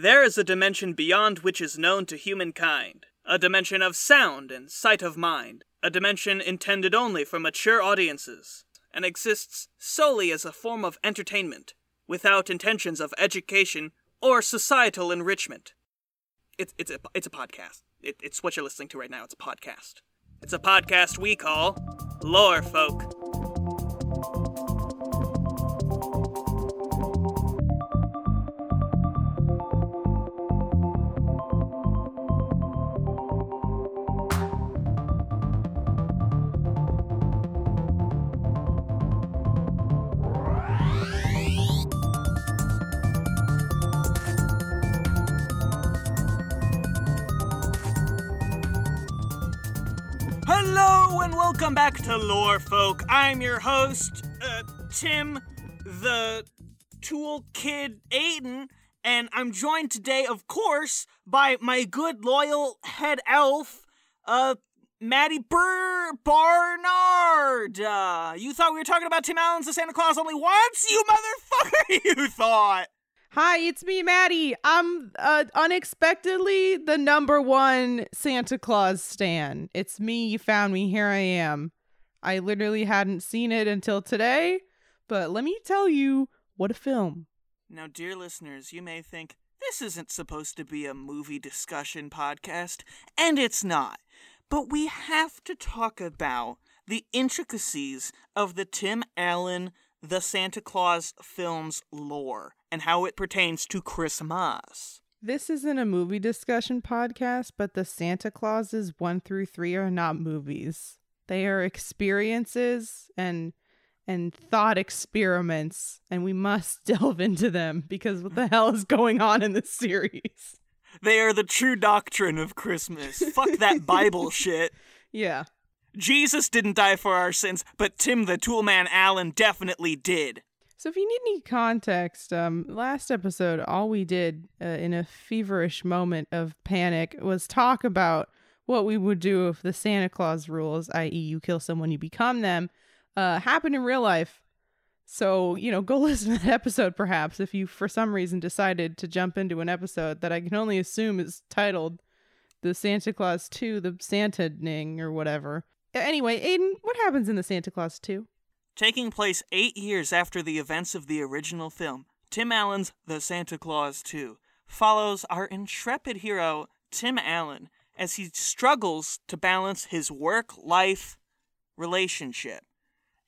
There is a dimension beyond which is known to humankind, a dimension of sound and sight of mind, a dimension intended only for mature audiences, and exists solely as a form of entertainment, without intentions of education or societal enrichment. It's, it's, a, it's a podcast. It, it's what you're listening to right now. It's a podcast. It's a podcast we call Lore Folk. Welcome back to Lore Folk. I'm your host, uh, Tim, the Tool Kid Aiden, and I'm joined today, of course, by my good loyal head elf, uh, Maddie Burr Barnard. Uh, you thought we were talking about Tim Allen's The Santa Clause only once, you motherfucker? You thought. Hi, it's me, Maddie. I'm uh, unexpectedly the number one Santa Claus stan. It's me. You found me. Here I am. I literally hadn't seen it until today, but let me tell you, what a film. Now, dear listeners, you may think this isn't supposed to be a movie discussion podcast, and it's not. But we have to talk about the intricacies of the Tim Allen The Santa Clause film's lore and how it pertains to Christmas. This isn't a movie discussion podcast, but the Santa Clauses 1 through 3 are not movies. They are experiences and and thought experiments, and we must delve into them because what the hell is going on in this series? They are the true doctrine of Christmas. Fuck that Bible shit. Yeah. Jesus didn't die for our sins, but Tim the Toolman Allen definitely did. So, if you need any context, um, last episode, all we did uh, in a feverish moment of panic was talk about what we would do if the Santa Clause rules, i.e., you kill someone, you become them, uh, happen in real life. So, you know, go listen to that episode perhaps if you, for some reason, decided to jump into an episode that I can only assume is titled The Santa Clause 2, The Santa Ning, or whatever. Anyway, Aiden, what happens in The Santa Clause 2? Taking place eight years after the events of the original film, Tim Allen's The Santa Clause 2 follows our intrepid hero, Tim Allen, as he struggles to balance his work life relationship.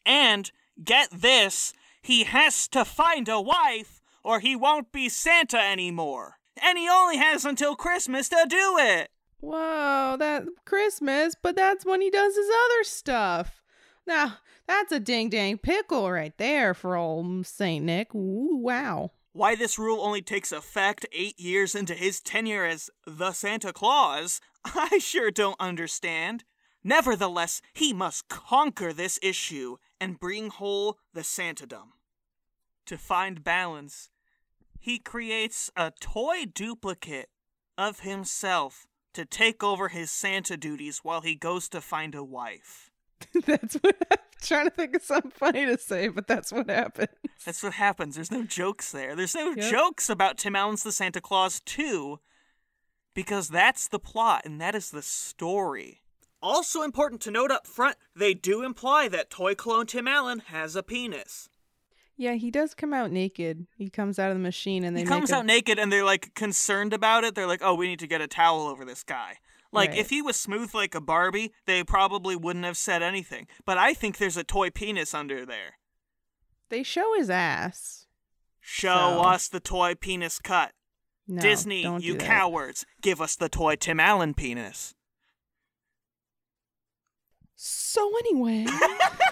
And get this, he has to find a wife or he won't be Santa anymore. And he only has until Christmas to do it. Whoa, that Christmas, but that's when he does his other stuff. Now, that's a ding dang pickle right there for old St. Nick. Ooh, wow. Why this rule only takes effect eight years into his tenure as the Santa Claus, I sure don't understand. Nevertheless, he must conquer this issue and bring whole the Santadom. To find balance, he creates a toy duplicate of himself to take over his Santa duties while he goes to find a wife. that's what I'm trying to think of something funny to say, but that's what happens. That's what happens. There's no jokes there. There's no Yep. jokes about Tim Allen's The Santa Clause 2 because that's the plot and that is the story. Also important to note up front, they do imply that toy clone Tim Allen has a penis. Yeah, he does come out naked. He comes out of the machine and they he comes a- out naked and they're like concerned about it. They're like, "Oh, we need to get a towel over this guy." Like Right. if he was smooth like a Barbie, they probably wouldn't have said anything. But I think there's a toy penis under there. They show his ass. Show So- us the toy penis cut. No, Disney, you cowards, give us the toy Tim Allen penis. So anyway,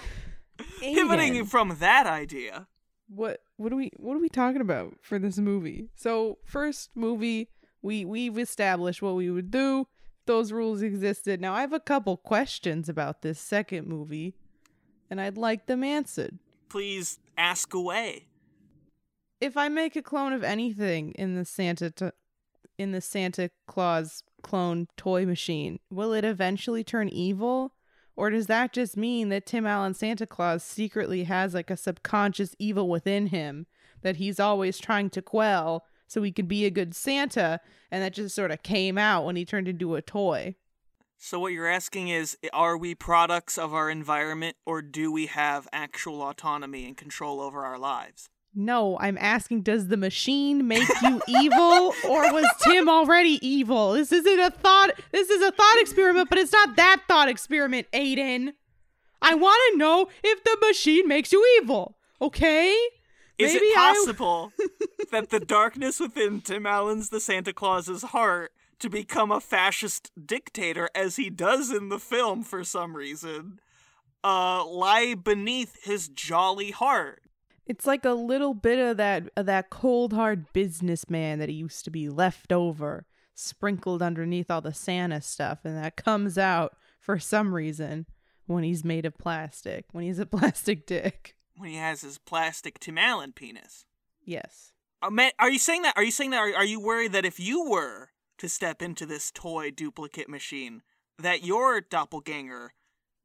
Pivoting from that idea, what what are we what are we talking about for this movie? So first movie, we we've established what we would do. Those rules existed. Now I have a couple questions about this second movie, and I'd like them answered. please ask away. If I make a clone of anything in the Santa t- in the Santa Claus clone toy machine, will it eventually turn evil? Or does that just mean that Tim Allen Santa Claus secretly has like a subconscious evil within him that he's always trying to quell so he could be a good Santa, and that just sort of came out when he turned into a toy. So what you're asking is are we products of our environment or do we have actual autonomy and control over our lives? No, I'm asking does the machine make you evil or was Tim already evil? This isn't a thought this is a thought experiment, but it's not that thought experiment, Aiden. I want to know if the machine makes you evil. Okay? Is Maybe it I- possible that the darkness within Tim Allen's the Santa Claus's heart to become a fascist dictator as he does in the film for some reason uh lie beneath his jolly heart? It's like a little bit of that of that cold hard businessman that he used to be left over, sprinkled underneath all the Santa stuff, and that comes out for some reason when he's made of plastic, when he's a plastic dick. When he has his plastic Tim Allen penis. Yes. Uh, are you saying that? Are you saying that? Are, are you worried that if you were to step into this toy duplicate machine, that your doppelganger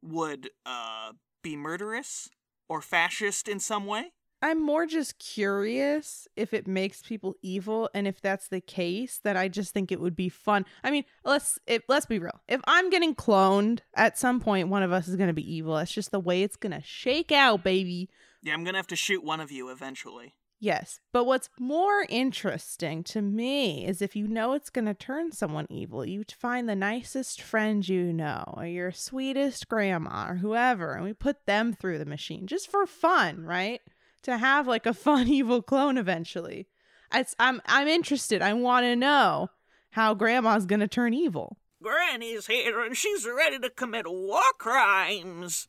would uh, be murderous or fascist in some way? I'm more just curious if it makes people evil, and if that's the case, then I just think it would be fun. I mean, let's if, let's be real. If I'm getting cloned, at some point one of us is gonna be evil. That's just the way it's gonna shake out, baby. Yeah, I'm gonna have to shoot one of you eventually. Yes, but what's more interesting to me is if you know it's going to turn someone evil, you find the nicest friend you know, or your sweetest grandma, or whoever, and we put them through the machine just for fun, right? To have like a fun evil clone eventually. It's, I'm I'm interested. I want to know how grandma's going to turn evil. Granny's here and she's ready to commit war crimes.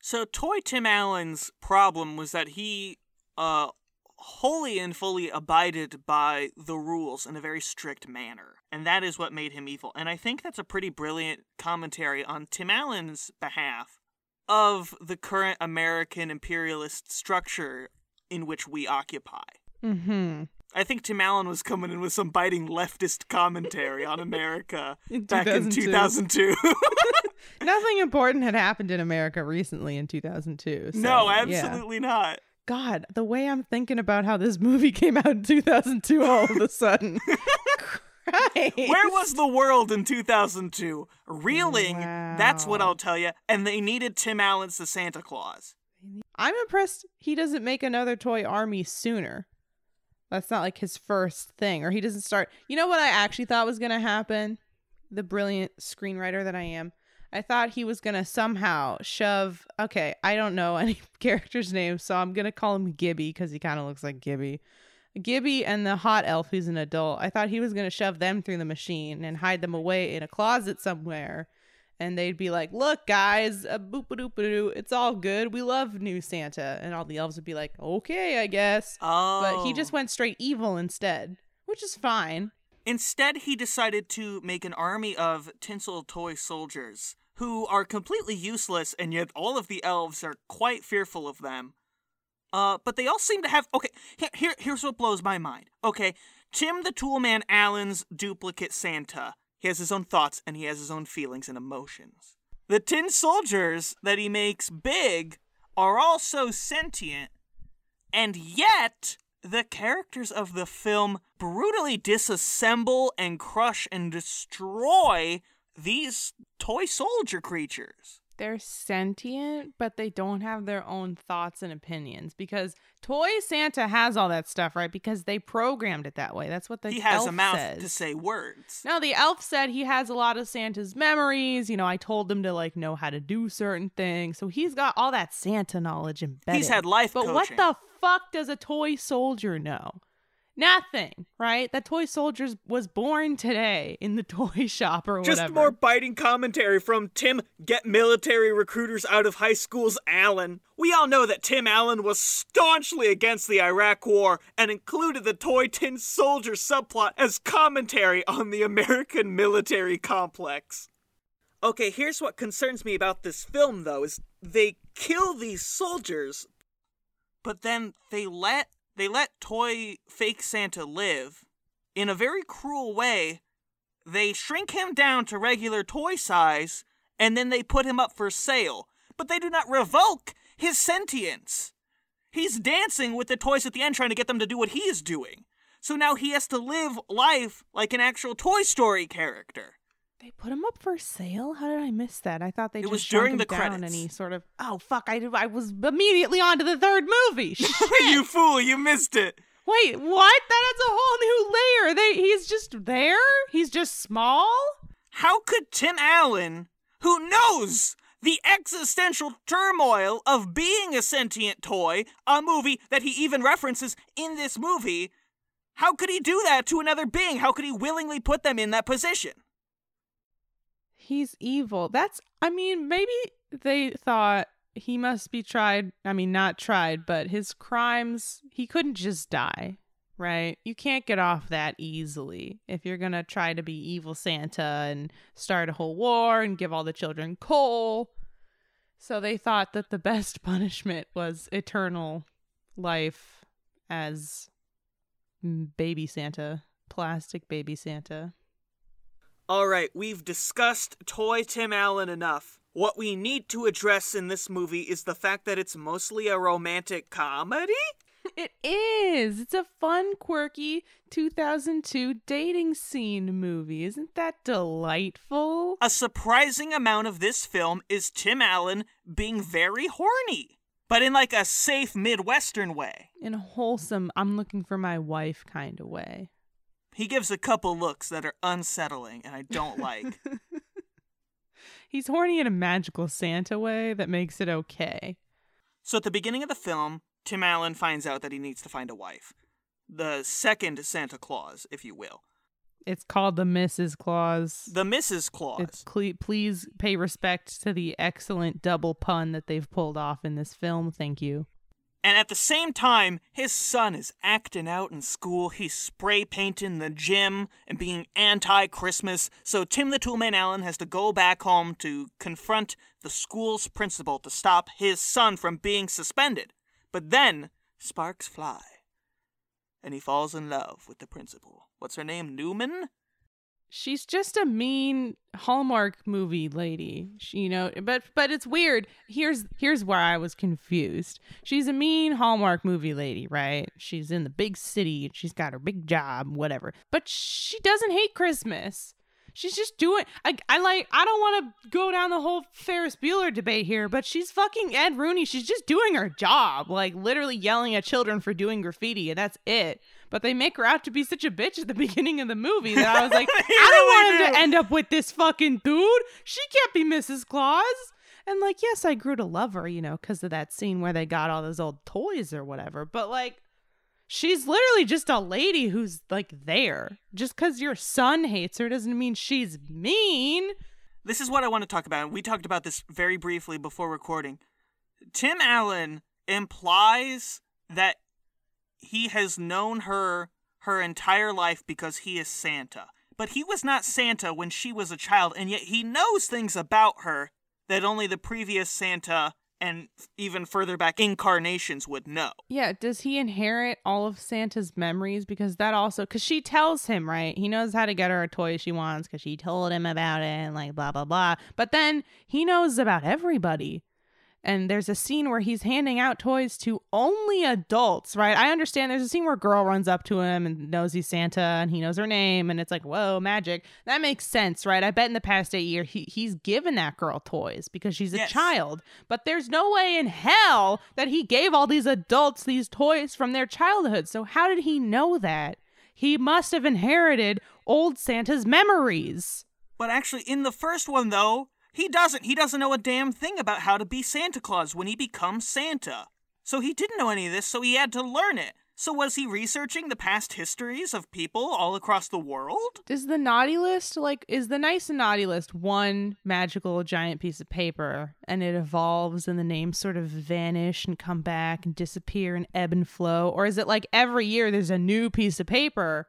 So Toy Tim Allen's problem was that he uh wholly and fully abided by the rules in a very strict manner. And that is what made him evil. And I think that's a pretty brilliant commentary on Tim Allen's behalf of the current American imperialist structure in which we occupy. Mm-hmm. I think Tim Allen was coming in with some biting leftist commentary on America In back in 2002. 2002. Nothing important had happened in America recently in 2002. so, no, yeah. absolutely not. God, the way I'm thinking about how this movie came out in 2002 all of a sudden. Christ. Where was the world in 2002? Reeling, that's what I'll tell you. And they needed Tim Allen's The Santa Clause. I'm impressed he doesn't make another toy army sooner. That's not like his first thing, or he doesn't start. You know what I actually thought was going to happen? The brilliant screenwriter that I am. I thought he was going to somehow shove. Okay, I don't know any character's name, so I'm going to call him Gibby because he kind of looks like Gibby. Gibby and the hot elf who's an adult. I thought he was going to shove them through the machine and hide them away in a closet somewhere. And they'd be like, look, guys, a boop a doop a doo, it's all good. We love new Santa. And all the elves would be like, okay, I guess. Oh. But he just oh. went straight evil instead, which is fine. Instead, he decided to make an army of tinsel toy soldiers who are completely useless, and yet all of the elves are quite fearful of them. Uh, but they all seem to have. Okay, here, here, here's what blows my mind. Okay, Tim the Toolman Allen's duplicate Santa. He has his own thoughts and he has his own feelings and emotions. The tin soldiers that he makes big are also sentient, and yet the characters of the film brutally disassemble and crush and destroy these toy soldier creatures. They're sentient, but they don't have their own thoughts and opinions because Toy Santa has all that stuff, right? Because they programmed it that way. That's what the he has a mouth says. to say words. No, the elf said he has a lot of Santa's memories. You know, I told him to like know how to do certain things. So he's got all that Santa knowledge embedded. He's had life But what the fuck does a toy soldier know? Nothing, right? That toy soldiers was born today in the toy shop or whatever. Just more biting commentary from Tim Get Military Recruiters Out of High School's Allen. We all know that Tim Allen was staunchly against the Iraq War and included the Toy Tin Soldier subplot as commentary on the American military complex. Okay, here's what concerns me about this film though is they kill these soldiers, but then they let they let toy fake Santa live in a very cruel way they shrink him down to regular toy size and then they put him up for sale. But they do not revoke his sentience. He's dancing with the toys at the end trying to get them to do what he is doing. So now he has to live life like an actual Toy Story character. They put him up for sale. How did I miss that? I thought they It just was during him the down credits. and he sort of. Oh fuck! I I was immediately on to the third movie. Shit. you fool, you missed it. Wait, what? That adds a whole new layer. They he's just there. He's just small. How could Tim Allen, who knows the existential turmoil of being a sentient toy, a movie that he even references in this movie, how could he do that to another being? How could he willingly put them in that position? He's evil. That's. I mean, maybe they thought he must be tried. I mean, not tried, but his crimes. He couldn't just die, right? You can't get off that easily if you're gonna try to be evil Santa and start a whole war and give all the children coal. So they thought that the best punishment was eternal life as baby Santa, plastic baby Santa. All right, we've discussed Toy Tim Allen enough. What we need to address in this movie is the fact that it's mostly a romantic comedy? It is. It's a fun, quirky 2002 dating scene movie. Isn't that delightful? A surprising amount of this film is Tim Allen being very horny, but in like a safe Midwestern way. In a wholesome, I'm looking for my wife kind of way. He gives a couple looks that are unsettling and I don't like. He's horny in a magical Santa way that makes it okay. so at the beginning of the film, Tim Allen finds out that he needs to find a wife. The second Santa Clause, if you will. It's called the Mrs. Clause. The Mrs. Clause. It's cle- please pay respect to the excellent double pun that they've pulled off in this film. Thank you. And at the same time, his son is acting out in school. He's spray painting the gym and being anti Christmas. So Tim the Toolman Allen has to go back home to confront the school's principal to stop his son from being suspended. But then sparks fly. And he falls in love with the principal. What's her name? Newman? She's just a mean Hallmark movie lady. She, you know, but but it's weird. Here's here's where I was confused. She's a mean Hallmark movie lady, right? She's in the big city she's got her big job, whatever. But she doesn't hate Christmas. She's just doing I I like I don't want to go down the whole Ferris Bueller debate here, but she's fucking Ed Rooney. She's just doing her job, like literally yelling at children for doing graffiti and that's it. But they make her out to be such a bitch at the beginning of the movie that I was like, I don't want really him to end up with this fucking dude. She can't be Mrs. Claus. And like, yes, I grew to love her, you know, because of that scene where they got all those old toys or whatever. But like, she's literally just a lady who's like there. Just because your son hates her doesn't mean she's mean. This is what I want to talk about. We talked about this very briefly before recording. Tim Allen implies that he has known her her entire life because he is Santa. But he was not Santa when she was a child, and yet he knows things about her that only the previous Santa and even further back incarnations would know. Yeah, does he inherit all of Santa's memories? Because that also, because she tells him, right? He knows how to get her a toy she wants because she told him about it and like blah, blah, blah. But then he knows about everybody. And there's a scene where he's handing out toys to only adults, right? I understand there's a scene where a girl runs up to him and knows he's Santa and he knows her name and it's like, whoa, magic. That makes sense, right? I bet in the past eight years he, he's given that girl toys because she's a Yes. child. But there's no way in hell that he gave all these adults these toys from their childhood. So how did he know that? He must have inherited old Santa's memories. But actually, in the first one, though, he doesn't. He doesn't know a damn thing about how to be Santa Claus when he becomes Santa. So he didn't know any of this, so he had to learn it. So was he researching the past histories of people all across the world? Is the naughty list like is the nice and naughty list one magical giant piece of paper and it evolves and the names sort of vanish and come back and disappear and ebb and flow? Or is it like every year there's a new piece of paper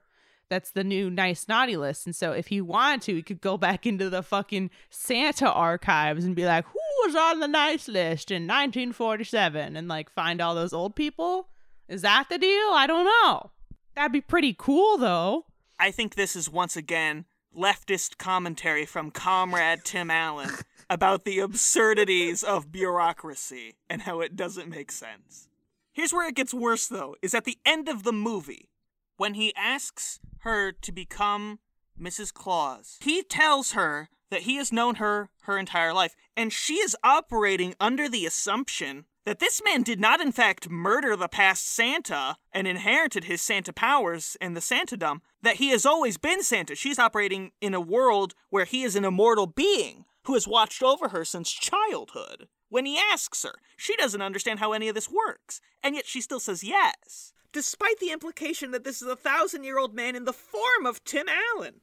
that's the new nice naughty list? And so if you wanted to, you could go back into the fucking Santa archives and be like, who was on the nice list in 1947 and like find all those old people? Is that the deal? I don't know. That'd be pretty cool though. I think this is once again leftist commentary from Comrade Tim Allen about the absurdities of bureaucracy and how it doesn't make sense. Here's where it gets worse, though, is at the end of the movie. When he asks her to become Mrs. Claus, he tells her that he has known her her entire life, and she is operating under the assumption that this man did not, in fact, murder the past Santa and inherited his Santa powers and the Santadom, that he has always been Santa. She's operating in a world where he is an immortal being who has watched over her since childhood. When he asks her, she doesn't understand how any of this works, and yet she still says yes, despite the implication that this is a thousand year old man in the form of Tim Allen.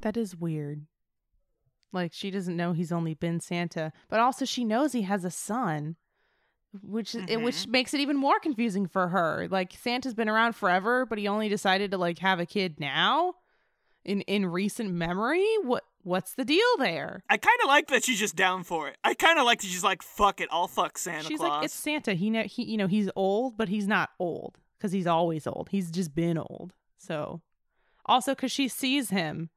That is weird. Like she doesn't know he's only been Santa, but also she knows he has a son, which is Mhm. which makes it even more confusing for her. Like Santa's been around forever, but he only decided to like have a kid now in in recent memory. What what's the deal there? I kind of like that she's just down for it. I kind of like that she's like, fuck it, I'll fuck Santa She's Claus. like it's Santa. He know he you know he's old, but he's not old because he's always old. He's just been old. So also because she sees him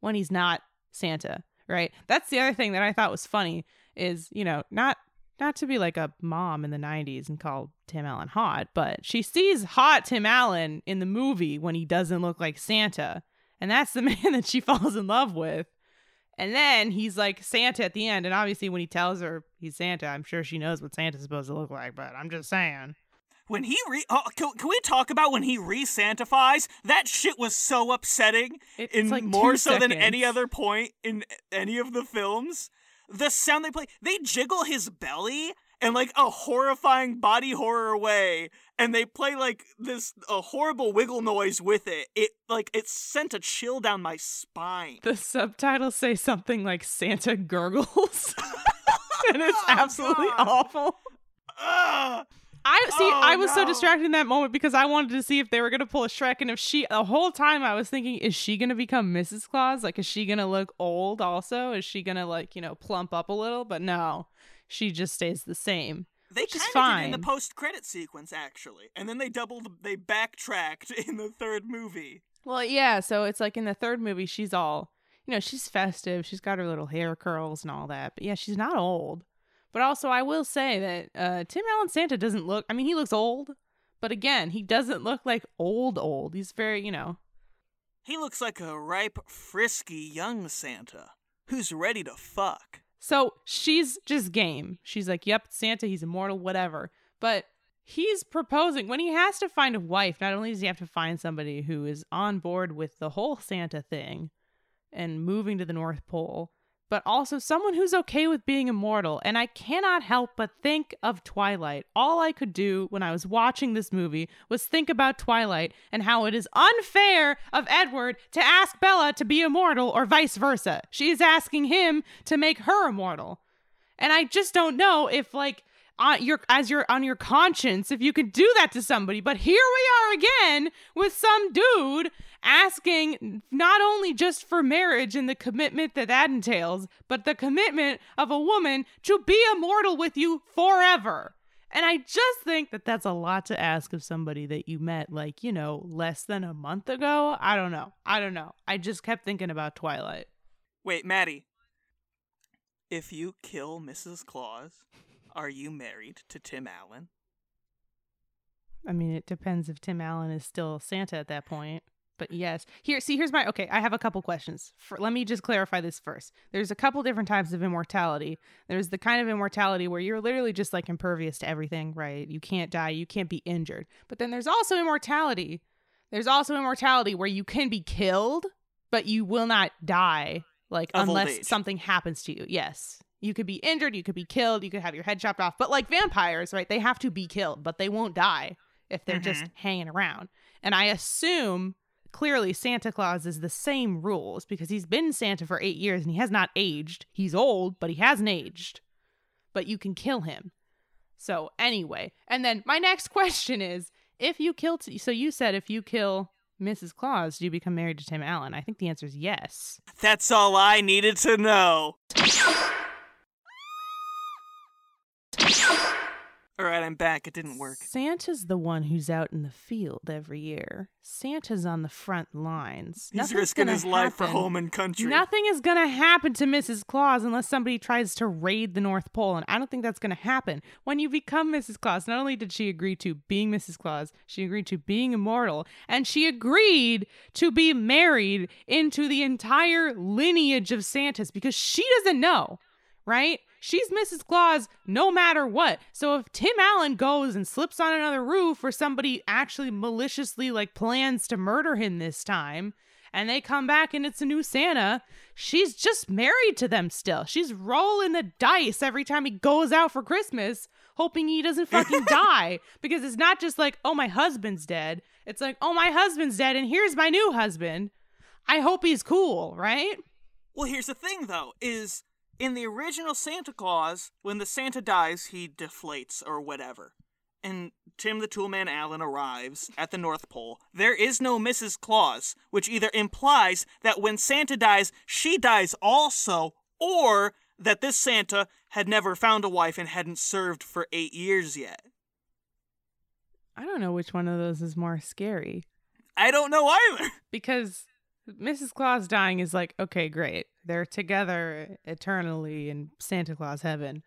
when he's not Santa, right? That's the other thing that I thought was funny is you know not not to be like a mom in the 90s and call Tim Allen hot, but she sees hot Tim Allen in the movie when he doesn't look like Santa. And that's the man that she falls in love with. And then he's like Santa at the end. And obviously, when he tells her he's Santa, I'm sure she knows what Santa's supposed to look like, but I'm just saying. When he re, oh, can, can we talk about when he re-Santifies? That shit was so upsetting. It's in like more so than any other point in any of the films. The sound they play, they jiggle his belly in like a horrifying body horror way, and they play like this a horrible wiggle noise with it. It like it sent a chill down my spine. The subtitles say something like Santa gurgles. and it's Oh, absolutely God. awful. Ugh. I see. Oh, I was so distracted in that moment because I wanted to see if they were gonna pull a Shrek, and if she, the whole time I was thinking, is she gonna become Mrs. Claus? Like, is she gonna look old? Also, is she gonna like you know plump up a little? But no, she just stays the same. They kind of did in the post-credit sequence actually, and then they doubled, they backtracked in the third movie. Well, yeah. So it's like in the third movie, she's all you know, she's festive. She's got her little hair curls and all that. But yeah, she's not old. But also, I will say that uh, Tim Allen Santa doesn't look. I mean, he looks old, but again, he doesn't look like old old. He's very, you know, He looks like a ripe, frisky young Santa who's ready to fuck. So she's just game. She's like, yep, Santa, he's immortal, whatever. But he's proposing when he has to find a wife, not only does he have to find somebody who is on board with the whole Santa thing and moving to the North Pole, but also someone who's okay with being immortal. And I cannot help but think of Twilight. All I could do when I was watching this movie was think about Twilight and how it is unfair of Edward to ask Bella to be immortal or vice versa. She's asking him to make her immortal. And I just don't know if like on your as you're on your conscience if you could do that to somebody. But here we are again with some dude asking not only just for marriage and the commitment that that entails, but the commitment of a woman to be immortal with you forever. And I just think that that's a lot to ask of somebody that you met like, you know, less than a month ago. I don't know. I don't know. I just kept thinking about Twilight. Wait, Maddie. If you kill Mrs. Claus, are you married to Tim Allen? I mean, it depends if Tim Allen is still Santa at that point. But yes, here, see, here's my okay. I have a couple questions. For, let me just clarify this first. There's a couple different types of immortality. There's the kind of immortality where you're literally just like impervious to everything, right? You can't die, you can't be injured. But then there's also immortality. There's also immortality where you can be killed, but you will not die, like Of unless something happens to you. Yes. You could be injured, you could be killed, you could have your head chopped off. But like vampires, right? They have to be killed, but they won't die if they're just mm-hmm. hanging around. And I assume clearly Santa Claus is the same rules because he's been Santa for eight years and he has not aged. He's old, but he hasn't aged. But you can kill him. So anyway, and then my next question is if you kill, t- so you said if you kill Mrs. Claus, do you become married to Tim Allen? I think the answer is yes. That's all I needed to know. All right, I'm back. It didn't work. Santa's the one who's out in the field every year. Santa's on the front lines. He's Nothing's risking his life for home and country. Nothing is going to happen to Mrs. Claus unless somebody tries to raid the North Pole, and I don't think that's going to happen. When you become Mrs. Claus, not only did she agree to being Mrs. Claus, she agreed to being immortal, and she agreed to be married into the entire lineage of Santas because she doesn't know, right? She's Mrs. Claus no matter what. So if Tim Allen goes and slips on another roof or somebody actually maliciously like plans to murder him this time, and they come back and it's a new Santa, she's just married to them still. She's rolling the dice every time he goes out for Christmas, hoping he doesn't fucking die. Because it's not just like, oh, my husband's dead. It's like, oh, my husband's dead, and here's my new husband. I hope he's cool, right? Well, here's the thing, though, is in the original Santa Clause, when the Santa dies, he deflates or whatever. And Tim the Toolman Allen arrives at the North Pole. There is no Mrs. Claus, which either implies that when Santa dies, she dies also, or that this Santa had never found a wife and hadn't served for eight years yet. I don't know which one of those is more scary. I don't know either. because Mrs. Claus dying is like, okay, great. They're together eternally in Santa Claus heaven.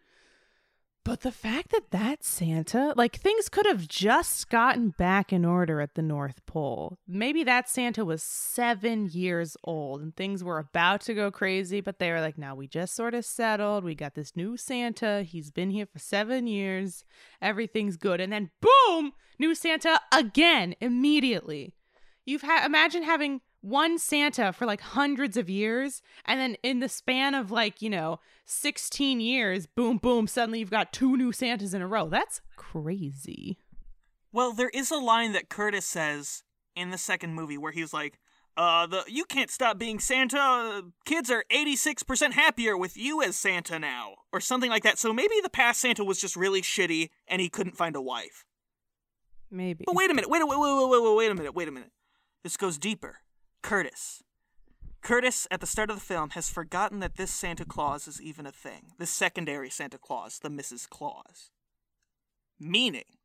But the fact that that Santa, like things could have just gotten back in order at the North Pole. Maybe that Santa was seven years old and things were about to go crazy, but they were like, now we just sort of settled. We got this new Santa. He's been here for seven years. Everything's good. And then boom, new Santa again immediately. You've had imagine having one Santa for like hundreds of years, and then in the span of like, you know, 16 years, boom, boom, suddenly you've got two new Santas in a row. That's crazy. Well, there is a line that Curtis says in the second movie where he's like, uh, the you can't stop being Santa. Kids are 86% happier with you as Santa now, or something like that. So maybe the past Santa was just really shitty and he couldn't find a wife. Maybe. But wait a minute, wait, a wait, wait, wait, wait, wait a minute, wait a minute. This goes deeper. Curtis. Curtis, at the start of the film, has forgotten that this Santa Clause is even a thing. This secondary Santa Clause, the Mrs. Clause. Meaning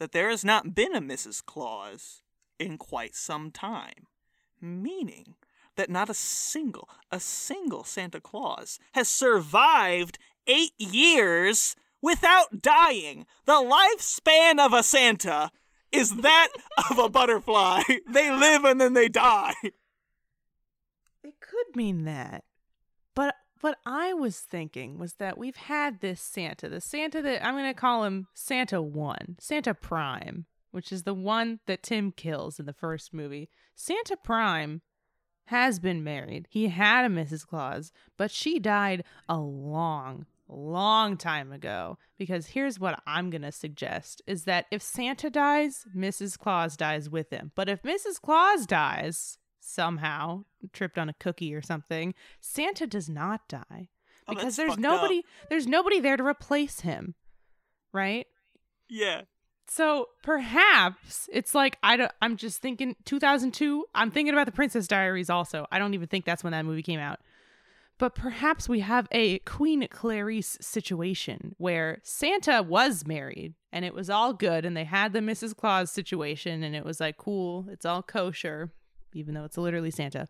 that there has not been a Mrs. Claus in quite some time. Meaning that not a single, a single Santa Claus has survived eight years without dying. The lifespan of a Santa is that of a butterfly. They live and then they die. It could mean that. But what I was thinking was that we've had this Santa, the Santa that I'm going to call him Santa 1, Santa Prime, which is the one that Tim kills in the first movie. Santa Prime has been married. He had a Mrs. Claus, but she died a long, long time ago. Because here's what I'm going to suggest is that if Santa dies, Mrs. Claus dies with him. But if Mrs. Claus dies somehow, tripped on a cookie or something, Santa does not die. Oh, Because there's nobody up. there's nobody there to replace him. Right? Yeah. So perhaps it's like I don't. I'm just thinking 2002. I'm thinking about the Princess Diaries also. I don't even think that's when that movie came out. But perhaps we have a Queen Clarice situation where Santa was married and it was all good, and they had the Mrs. Claus situation, and it was like cool. It's all kosher, even though it's literally Santa.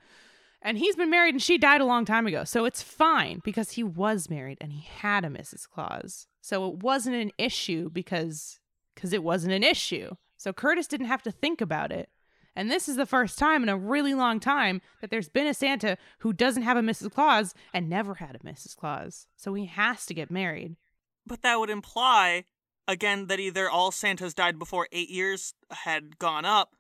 And he's been married and she died a long time ago. So it's fine because he was married and he had a Mrs. Claus. So it wasn't an issue because because it wasn't an issue. So Curtis didn't have to think about it. And this is the first time in a really long time that there's been a Santa who doesn't have a Mrs. Claus and never had a Mrs. Claus. So he has to get married. But that would imply, again, that either all Santas died before eight years had gone up,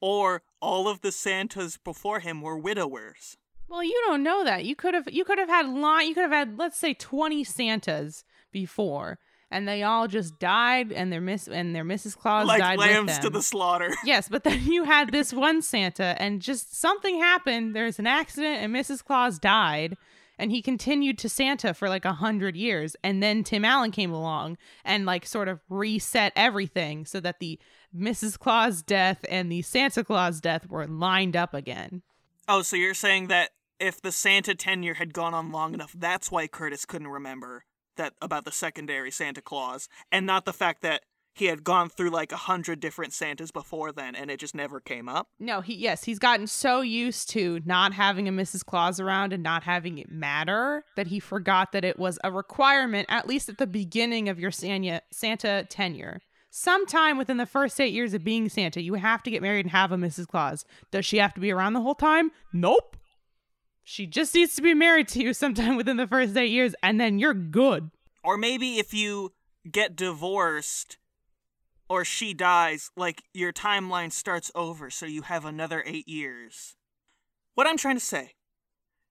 or all of the Santas before him were widowers. Well, you don't know that. You could have you could have had line you could have had let's say 20 Santas before and they all just died and their miss and their Mrs. Claus like died with lambs to the slaughter. Yes, but then you had this one Santa, and just something happened. There's an accident, and Mrs. Claus died, and he continued to Santa for like a hundred years. And then Tim Allen came along and like sort of reset everything so that the Mrs. Claus death and the Santa Claus death were lined up again. Oh, so you're saying that if the Santa tenure had gone on long enough, that's why Curtis couldn't remember that about the secondary Santa Clause, and not the fact that he had gone through like a hundred different Santas before then, and it just never came up. No, he yes, he's gotten so used to not having a Mrs. Claus around and not having it matter that he forgot that it was a requirement, at least at the beginning of your Santa Santa tenure. Sometime within the first eight years of being Santa, you have to get married and have a Mrs. Claus. Does she have to be around the whole time? Nope. She just needs to be married to you sometime within the first eight years, and then you're good. Or maybe if you get divorced or she dies, like your timeline starts over, so you have another eight years. What I'm trying to say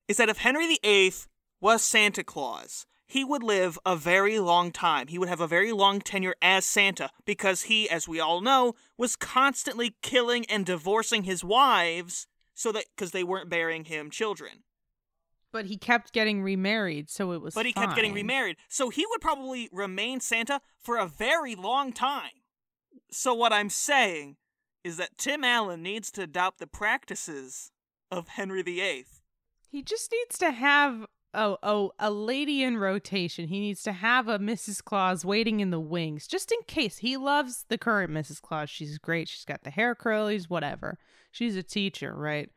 is that if Henry VIII was Santa Claus, he would live a very long time. He would have a very long tenure as Santa because he, as we all know, was constantly killing and divorcing his wives so that because they weren't bearing him children. But he kept getting remarried, so it was. But he kept getting remarried. So he would probably remain Santa for a very long time. So what I'm saying is that Tim Allen needs to adopt the practices of Henry VIII. He just needs to have a, a, a lady in rotation. He needs to have a Mrs. Claus waiting in the wings, just in case. He loves the current Mrs. Claus. She's great. She's got the hair curlies, whatever. She's a teacher, right?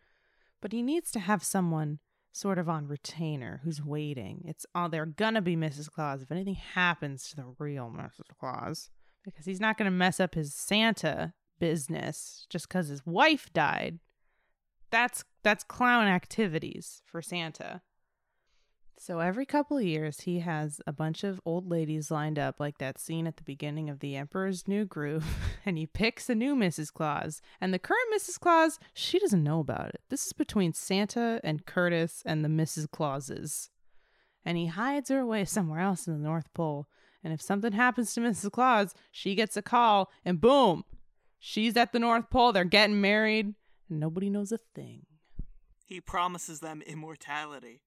But he needs to have someone sort of on retainer who's waiting. It's all they're gonna be Mrs. Claus if anything happens to the real Mrs. Claus. Because he's not gonna mess up his Santa business just because his wife died. That's that's clown activities for Santa. So every couple of years, he has a bunch of old ladies lined up, like that scene at the beginning of The Emperor's New Groove, and he picks a new Mrs. Claus. And the current Mrs. Claus, she doesn't know about it. This is between Santa and Curtis and the Mrs. Clauses. And he hides her away somewhere else in the North Pole. And if something happens to Mrs. Claus, she gets a call, and boom, she's at the North Pole. They're getting married, and nobody knows a thing. He promises them immortality,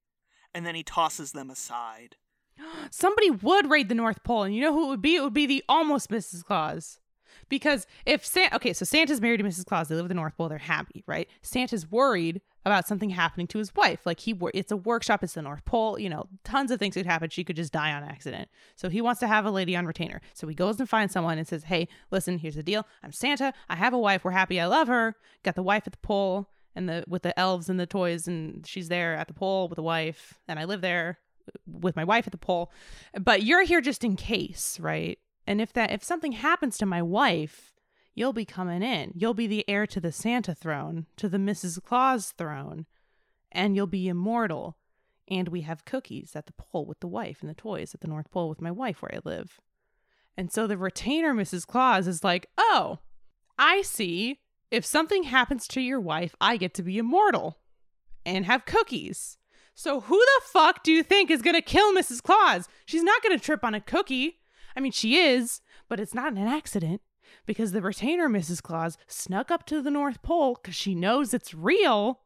and then he tosses them aside. somebody would raid the North Pole, and you know who it would be? It would be the almost Mrs. Claus. Because if Santa, okay, so Santa's married to Mrs. Claus, they live at the North Pole, they're happy, right? Santa's worried about something happening to his wife. Like he, wor- it's a workshop, it's the North Pole, you know, tons of things could happen. She could just die on accident. So he wants to have a lady on retainer. So he goes and finds someone and says, "Hey, listen, here's the deal. I'm Santa. I have a wife. We're happy. I love her. Got the wife at the pole." And the with the elves and the toys, and she's there at the pole with the wife, and I live there with my wife at the pole. But you're here just in case, right? And if that if something happens to my wife, you'll be coming in. You'll be the heir to the Santa throne, to the Mrs. Claus throne, and you'll be immortal. And we have cookies at the pole with the wife and the toys at the North Pole with my wife where I live. And so the retainer Mrs. Claus is like, "Oh, I see. If something happens to your wife, I get to be immortal and have cookies." So who the fuck do you think is going to kill Mrs. Claus? She's not going to trip on a cookie. I mean, she is, but it's not an accident because the retainer Mrs. Claus snuck up to the North Pole because she knows it's real.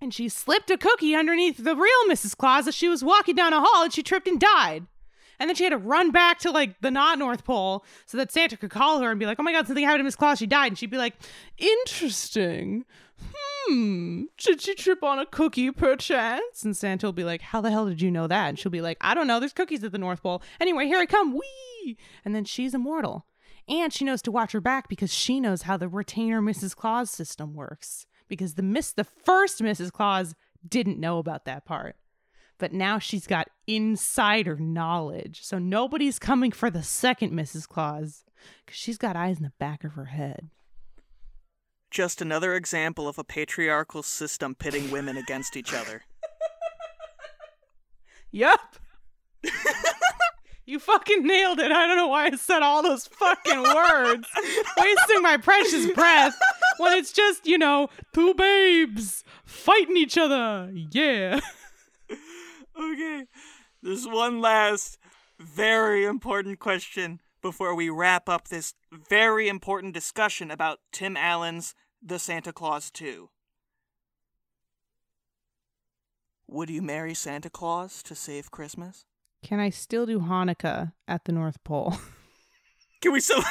And she slipped a cookie underneath the real Mrs. Claus as she was walking down a hall and she tripped and died. And then she had to run back to like the not North Pole so that Santa could call her and be like, oh my God, something happened to Miss Claus. She died. And she'd be like, interesting. Hmm. Did she trip on a cookie perchance? And Santa will be like, how the hell did you know that? And she'll be like, I don't know. There's cookies at the North Pole. Anyway, here I come. Whee! And then she's immortal. And she knows to watch her back because she knows how the retainer Mrs. Claus system works. Because the miss the first Mrs. Claus didn't know about that part. But now she's got insider knowledge. So nobody's coming for the second Mrs. Claus because she's got eyes in the back of her head. Just another example of a patriarchal system pitting women against each other. Yup. you fucking nailed it. I don't know why I said all those fucking words. Wasting my precious breath when it's just, you know, two babes fighting each other. Yeah. Okay. There's one last very important question before we wrap up this very important discussion about Tim Allen's The Santa Clause 2. Would you marry Santa Claus to save Christmas? Can I still do Hanukkah at the North Pole? Can we still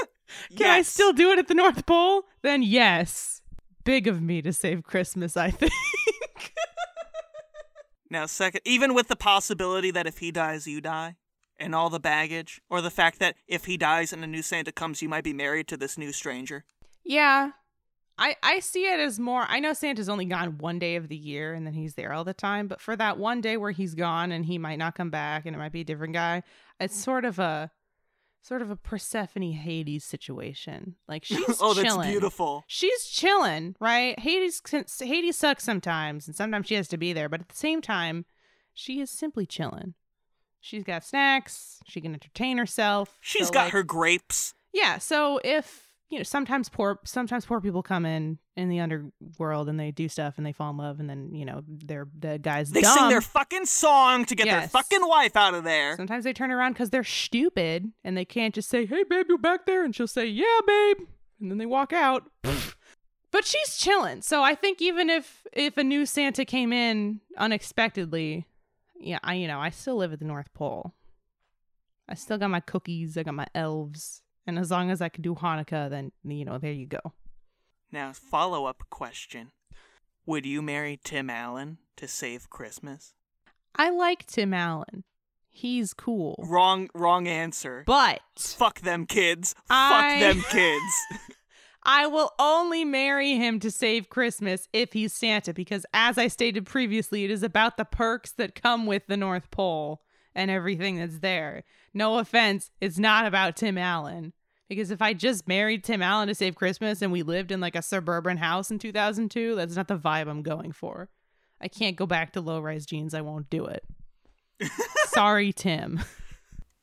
Can I still do it at the North Pole? Then yes. Big of me to save Christmas, I think. Now second even with the possibility that if he dies you die? and all the baggage, or the fact that if he dies and a new Santa comes, you might be married to this new stranger. Yeah. I, I see it as more I know Santa's only gone one day of the year and then he's there all the time, but for that one day where he's gone and he might not come back and it might be a different guy, it's sort of a sort of a Persephone Hades situation. Like she's oh, that's chilling. beautiful. She's chilling, right? Hades Hades sucks sometimes and sometimes she has to be there, but at the same time, she is simply chilling. She's got snacks, she can entertain herself. She's so, got like- her grapes. yeah, so if you know, sometimes poor sometimes poor people come in in the underworld and they do stuff and they fall in love and then you know they're the guys They dumb. sing their fucking song to get their fucking wife out of there. Sometimes they turn around because they're stupid and they can't just say, "Hey, babe, you're back there?" and she'll say, "Yeah, babe," and then they walk out. but she's chilling, so I think even if if a new Santa came in unexpectedly, yeah, I you know I still live at the North Pole. I still got my cookies. I got my elves, and as long as I can do Hanukkah, then you know there you go. Now, follow up question Would you marry Tim Allen to save Christmas? I like Tim Allen. He's cool, Wrong, wrong answer. but Fuck them kids. I- Fuck them kids. I will only marry him to save Christmas if he's Santa because, as I stated previously, it is about the perks that come with the North Pole and everything that's there. No offense, it's not about Tim Allen. Because if I just married Tim Allen to save Christmas and we lived in like a suburban house in 2002, that's not the vibe I'm going for. I can't go back to low rise jeans. I won't do it. Sorry, Tim.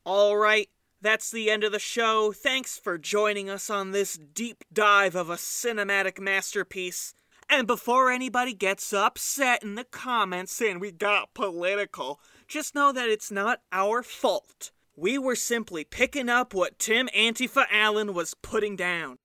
All right, that's the end of the show. Thanks for joining us on this deep dive of a cinematic masterpiece. And before anybody gets upset in the comments saying we got political, just know that it's not our fault. We were simply picking up what Tim Antifa Allen was putting down.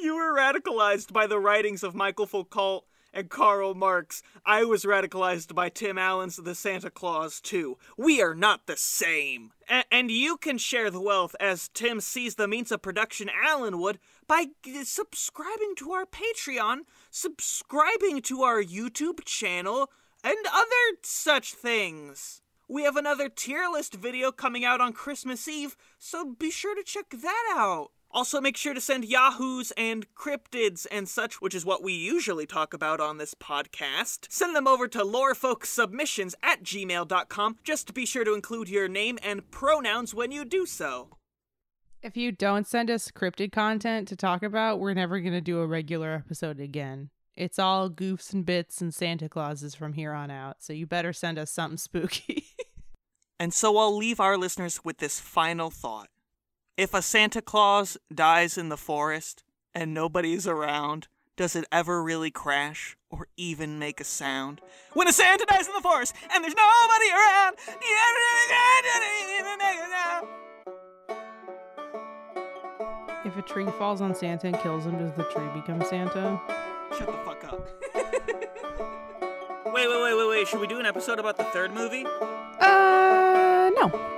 You were radicalized by the writings of Michael Foucault and Karl Marx. I was radicalized by Tim Allen's The Santa Clause, too. We are not the same. A- and you can share the wealth as Tim sees the means of production Allen would by g- subscribing to our Patreon, subscribing to our YouTube channel, and other such things. We have another tier list video coming out on Christmas Eve, so be sure to check that out. Also, make sure to send Yahoos and cryptids and such, which is what we usually talk about on this podcast. Send them over to lorefolksubmissions at gmail.com. Just be sure to include your name and pronouns when you do so. If you don't send us cryptid content to talk about, we're never going to do a regular episode again. It's all goofs and bits and Santa Clauses from here on out. So you better send us something spooky. And so I'll leave our listeners with this final thought. If a Santa Claus dies in the forest and nobody's around, does it ever really crash or even make a sound? When a Santa dies in the forest and there's nobody around, even make a sound. if a tree falls on Santa and kills him, does the tree become Santa? Shut the fuck up. wait, wait, wait, wait, wait. Should we do an episode about the third movie? No.